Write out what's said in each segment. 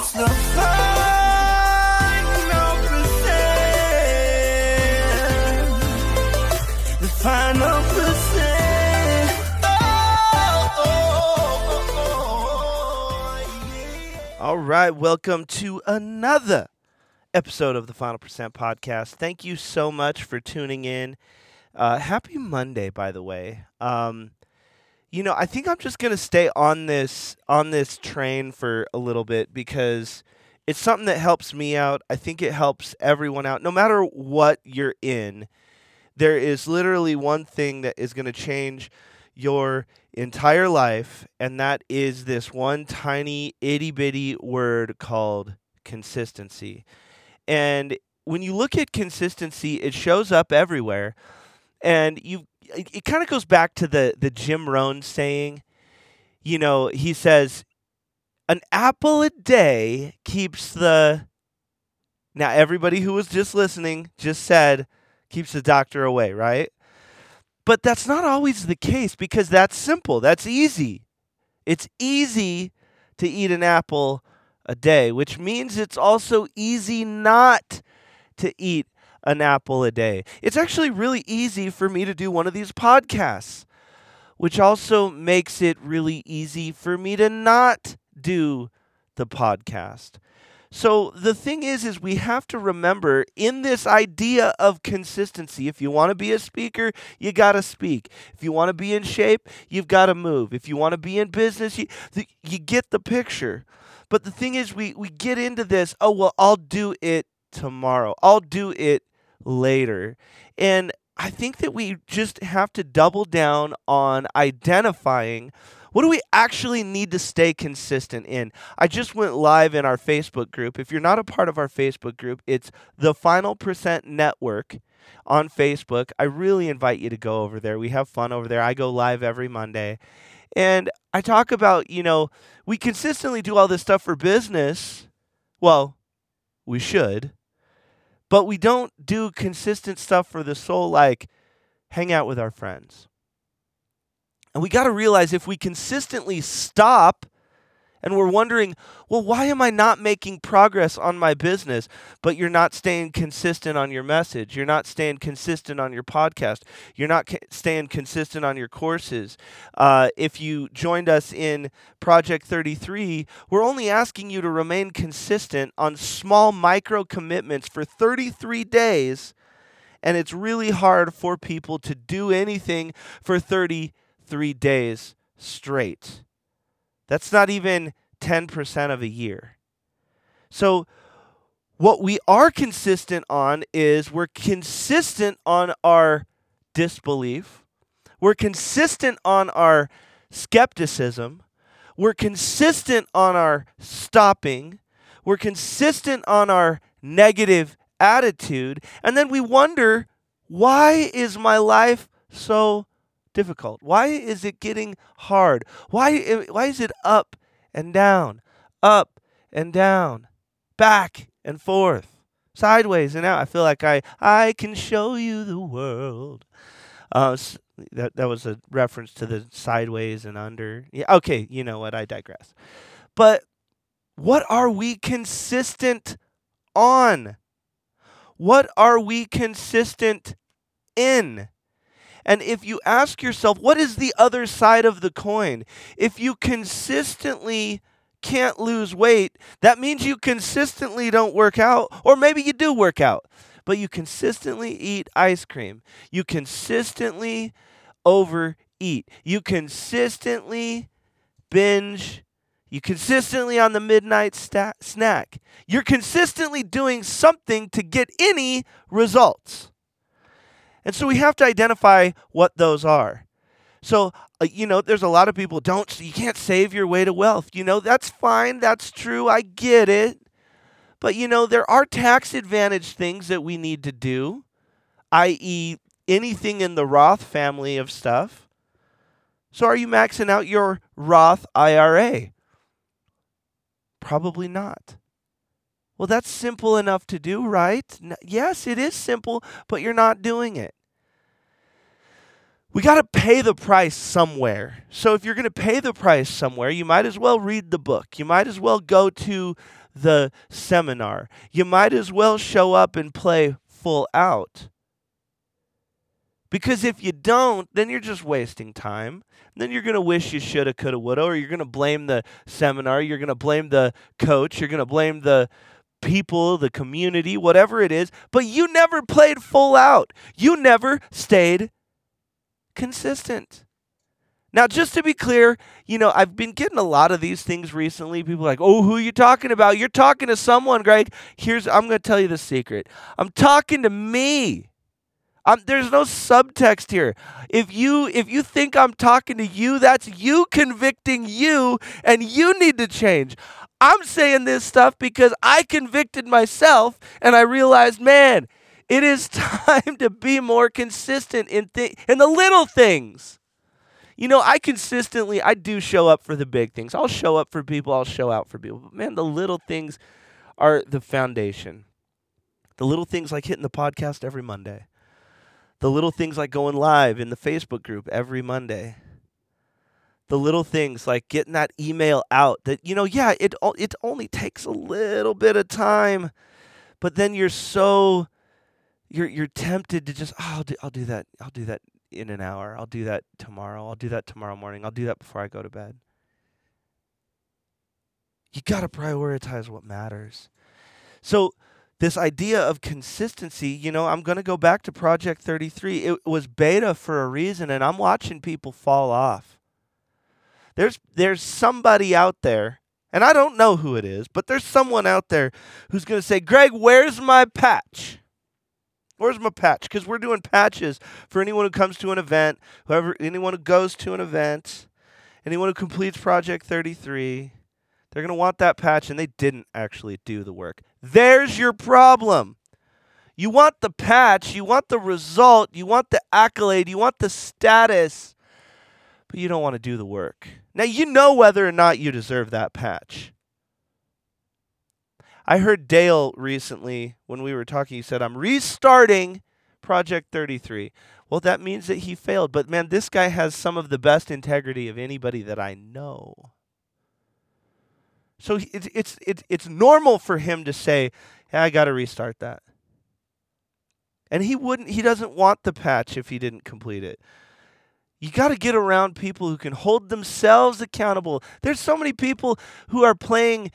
It's the final percent. The final percent. All right, welcome to another episode of the Final Percent Podcast. Thank you so much for tuning in. Uh, happy Monday, by the way. Um, you know, I think I'm just gonna stay on this on this train for a little bit because it's something that helps me out. I think it helps everyone out, no matter what you're in. There is literally one thing that is gonna change your entire life, and that is this one tiny itty bitty word called consistency. And when you look at consistency, it shows up everywhere. And you it, it kind of goes back to the the Jim Rohn saying, you know, he says an apple a day keeps the now everybody who was just listening just said keeps the doctor away, right? But that's not always the case because that's simple. That's easy. It's easy to eat an apple a day, which means it's also easy not to eat an apple a day. It's actually really easy for me to do one of these podcasts, which also makes it really easy for me to not do the podcast. So the thing is is we have to remember in this idea of consistency if you want to be a speaker you got to speak if you want to be in shape you've got to move if you want to be in business you you get the picture but the thing is we we get into this oh well I'll do it tomorrow I'll do it later and I think that we just have to double down on identifying what do we actually need to stay consistent in? I just went live in our Facebook group. If you're not a part of our Facebook group, it's the Final Percent Network on Facebook. I really invite you to go over there. We have fun over there. I go live every Monday. And I talk about, you know, we consistently do all this stuff for business. Well, we should. But we don't do consistent stuff for the soul like hang out with our friends. And we got to realize if we consistently stop and we're wondering, well, why am I not making progress on my business? But you're not staying consistent on your message. You're not staying consistent on your podcast. You're not ca- staying consistent on your courses. Uh, if you joined us in Project 33, we're only asking you to remain consistent on small micro commitments for 33 days. And it's really hard for people to do anything for 33 days straight. That's not even 10% of a year. So, what we are consistent on is we're consistent on our disbelief, we're consistent on our skepticism, we're consistent on our stopping, we're consistent on our negative attitude, and then we wonder why is my life so difficult? Why is it getting hard? Why, why is it up and down, up and down, back and forth, sideways and out? I feel like I, I can show you the world. Uh, that, that was a reference to the sideways and under. Yeah, okay, you know what? I digress. But what are we consistent on? What are we consistent in? And if you ask yourself, what is the other side of the coin? If you consistently can't lose weight, that means you consistently don't work out, or maybe you do work out, but you consistently eat ice cream. You consistently overeat. You consistently binge. You consistently on the midnight sta- snack. You're consistently doing something to get any results. And so we have to identify what those are. So, uh, you know, there's a lot of people don't you can't save your way to wealth. You know, that's fine, that's true. I get it. But you know, there are tax advantage things that we need to do, i.e., anything in the Roth family of stuff. So, are you maxing out your Roth IRA? Probably not. Well, that's simple enough to do, right? yes, it is simple, but you're not doing it. We got to pay the price somewhere. So if you're going to pay the price somewhere, you might as well read the book. You might as well go to the seminar. You might as well show up and play full out. Because if you don't, then you're just wasting time. Then you're going to wish you shoulda, coulda, woulda, or you're going to blame the seminar. You're going to blame the coach. You're going to blame the people, the community, whatever it is. But you never played full out. You never stayed consistent. Now, just to be clear, you know, I've been getting a lot of these things recently. People like, oh, who are you talking about? You're talking to someone, Greg. Here's, I'm going to tell you the secret. I'm talking to me. Um, there's no subtext here. If you if you think I'm talking to you, that's you convicting you, and you need to change. I'm saying this stuff because I convicted myself, and I realized, man, it is time to be more consistent in th- in the little things. You know, I consistently I do show up for the big things. I'll show up for people. I'll show out for people. But man, the little things are the foundation. The little things like hitting the podcast every Monday the little things like going live in the Facebook group every Monday. The little things like getting that email out that you know, yeah, it it only takes a little bit of time, but then you're so you're you're tempted to just oh, I'll do I'll do that. I'll do that in an hour. I'll do that tomorrow. I'll do that tomorrow morning. I'll do that before I go to bed. You got to prioritize what matters. So this idea of consistency, you know, I'm going to go back to Project 33. It was beta for a reason, and I'm watching people fall off. There's, there's somebody out there, and I don't know who it is, but there's someone out there who's going to say, Greg, where's my patch? Where's my patch? Because we're doing patches for anyone who comes to an event, whoever, anyone who goes to an event, anyone who completes Project 33. They're going to want that patch, and they didn't actually do the work. There's your problem. You want the patch, you want the result, you want the accolade, you want the status, but you don't want to do the work. Now, you know whether or not you deserve that patch. I heard Dale recently when we were talking, he said, I'm restarting Project 33. Well, that means that he failed. But man, this guy has some of the best integrity of anybody that I know. So it's it's it's it's normal for him to say, "I got to restart that." And he wouldn't he doesn't want the patch if he didn't complete it. You got to get around people who can hold themselves accountable. There's so many people who are playing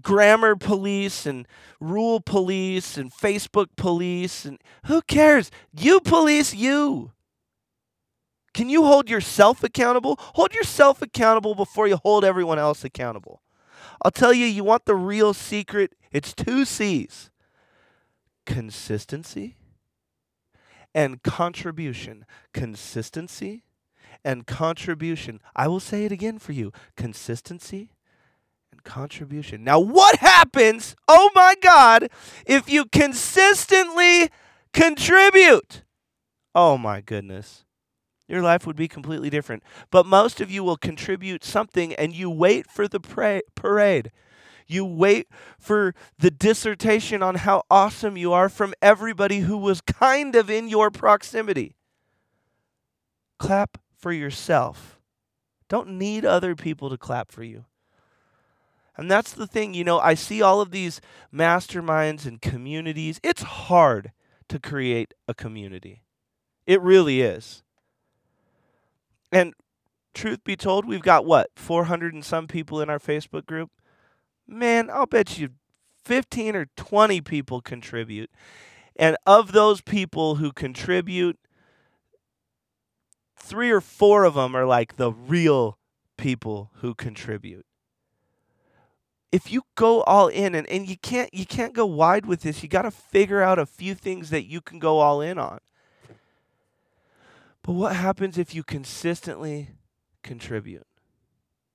grammar police and rule police and Facebook police and who cares? You police you. Can you hold yourself accountable? Hold yourself accountable before you hold everyone else accountable. I'll tell you, you want the real secret? It's two C's consistency and contribution. Consistency and contribution. I will say it again for you consistency and contribution. Now, what happens, oh my God, if you consistently contribute? Oh my goodness your life would be completely different. But most of you will contribute something and you wait for the pra- parade. You wait for the dissertation on how awesome you are from everybody who was kind of in your proximity. Clap for yourself. Don't need other people to clap for you. And that's the thing, you know, I see all of these masterminds and communities. It's hard to create a community. It really is. And truth be told, we've got what, 400 and some people in our Facebook group? Man, I'll bet you 15 or 20 people contribute. And of those people who contribute, three or four of them are like the real people who contribute. If you go all in and, and you can't you can't go wide with this, you got to figure out a few things that you can go all in on. But what happens if you consistently contribute?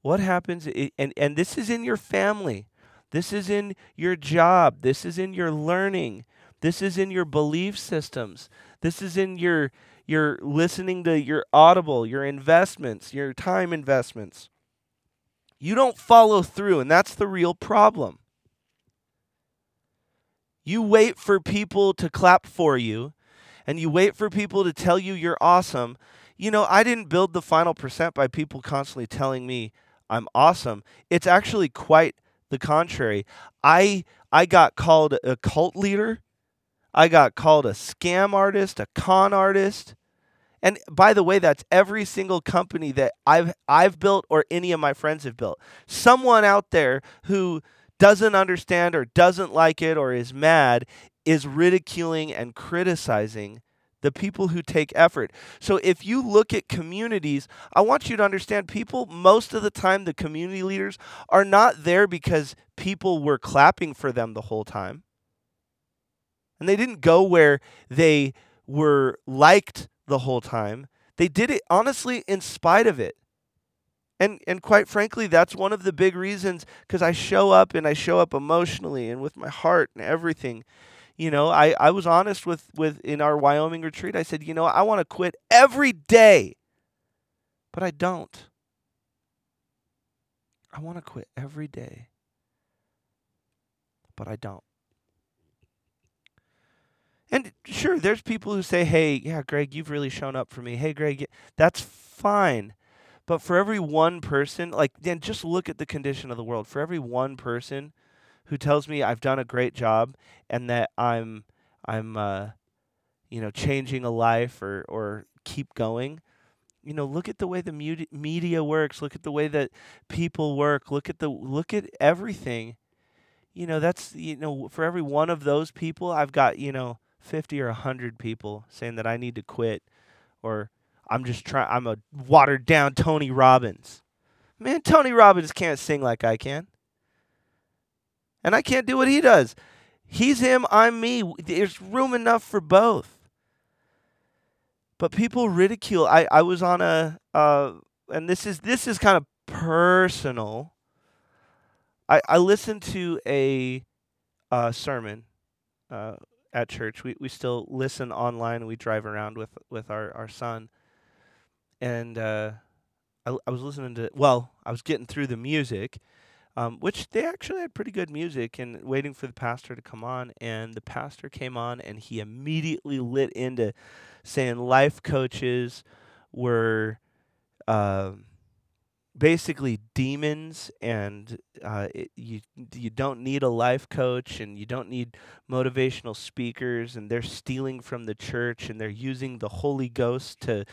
What happens and and this is in your family. This is in your job. This is in your learning. This is in your belief systems. This is in your your listening to your audible, your investments, your time investments. You don't follow through, and that's the real problem. You wait for people to clap for you and you wait for people to tell you you're awesome, you know, I didn't build the final percent by people constantly telling me I'm awesome. It's actually quite the contrary. I I got called a cult leader. I got called a scam artist, a con artist. And by the way, that's every single company that I've I've built or any of my friends have built. Someone out there who doesn't understand or doesn't like it or is mad is ridiculing and criticizing the people who take effort. So if you look at communities, I want you to understand people most of the time the community leaders are not there because people were clapping for them the whole time. And they didn't go where they were liked the whole time. They did it honestly in spite of it. And and quite frankly, that's one of the big reasons cuz I show up and I show up emotionally and with my heart and everything. You know, I I was honest with with in our Wyoming retreat. I said, "You know, I want to quit every day." But I don't. I want to quit every day. But I don't. And sure, there's people who say, hey, yeah, Greg, you've really shown up for me. Hey, Greg, that's fine. But for every one person, like, then just look at the condition of the world. For every one person who tells me I've done a great job and that I'm, I'm, uh, you know, changing a life or, or keep going, you know, look at the way the media works. Look at the way that people work. Look at the, look at everything. You know, that's, you know, for every one of those people, I've got, you know, 50 or 100 people saying that I need to quit or I'm just trying I'm a watered down Tony Robbins. Man, Tony Robbins can't sing like I can. And I can't do what he does. He's him, I'm me. There's room enough for both. But people ridicule. I, I was on a uh, and this is this is kind of personal. I, I listened to a uh, sermon uh, at church. We we still listen online. We drive around with with our our son, and uh, I I was listening to well, I was getting through the music, um, which they actually had pretty good music, and waiting for the pastor to come on. And the pastor came on, and he immediately lit into saying life coaches were. Um, basically demons and uh, it, you you don't need a life coach and you don't need motivational speakers and they're stealing from the church and they're using the Holy Ghost to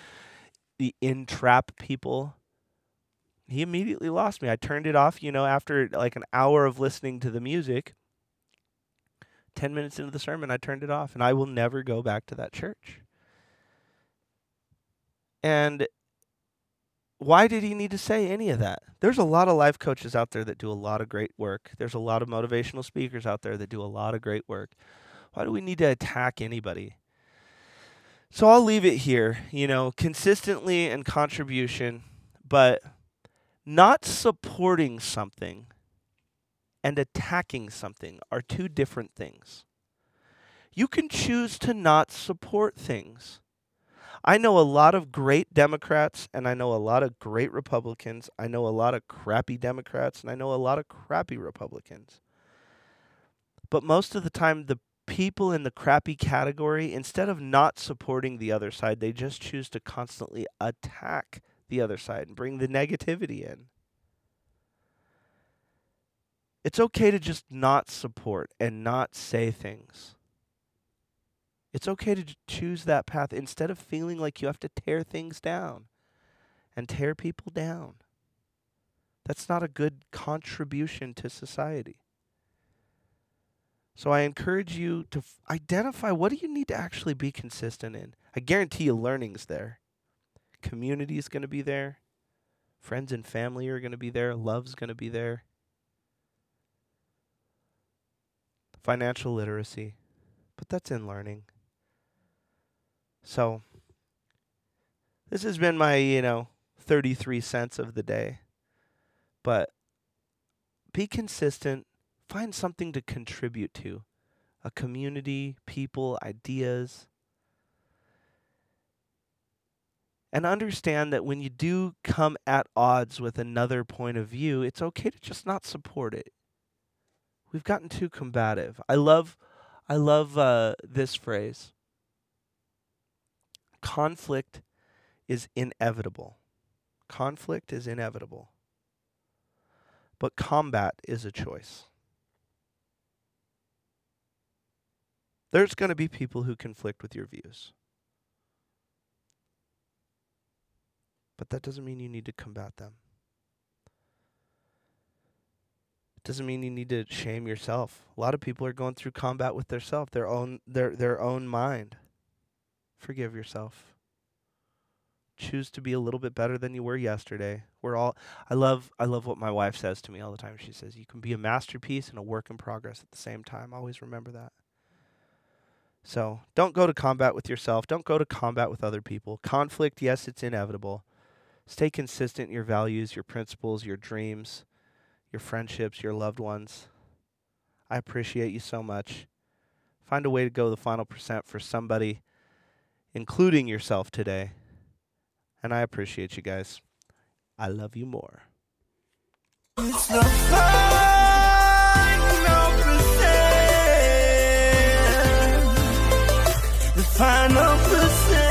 entrap people. He immediately lost me. I turned it off, you know, after like an hour of listening to the music. 10 minutes into the sermon, I turned it off and I will never go back to that church. And why did he need to say any of that? There's a lot of life coaches out there that do a lot of great work. There's a lot of motivational speakers out there that do a lot of great work. Why do we need to attack anybody? So I'll leave it here, you know, consistently and contribution, but not supporting something and attacking something are two different things. You can choose to not support things. I know a lot of great Democrats and I know a lot of great Republicans. I know a lot of crappy Democrats and I know a lot of crappy Republicans. But most of the time, the people in the crappy category, instead of not supporting the other side, they just choose to constantly attack the other side and bring the negativity in. It's okay to just not support and not say things. It's okay to choose that path instead of feeling like you have to tear things down and tear people down. That's not a good contribution to society. So I encourage you to f- identify what do you need to actually be consistent in. I guarantee you learning's there. Community is going to be there. Friends and family are going to be there. Love's going to be there. Financial literacy. But that's in learning. So this has been my, you know, 33 cents of the day. But be consistent, find something to contribute to. A community, people, ideas. And understand that when you do come at odds with another point of view, it's okay to just not support it. We've gotten too combative. I love I love uh, this phrase conflict is inevitable. Conflict is inevitable. but combat is a choice. There's going to be people who conflict with your views. But that doesn't mean you need to combat them. It doesn't mean you need to shame yourself. A lot of people are going through combat with their self, their own their their own mind. Forgive yourself. Choose to be a little bit better than you were yesterday. We're all I love I love what my wife says to me all the time. She says you can be a masterpiece and a work in progress at the same time. Always remember that. So, don't go to combat with yourself. Don't go to combat with other people. Conflict, yes, it's inevitable. Stay consistent in your values, your principles, your dreams, your friendships, your loved ones. I appreciate you so much. Find a way to go the final percent for somebody, including yourself today. And I appreciate you guys. I love you more. final percent.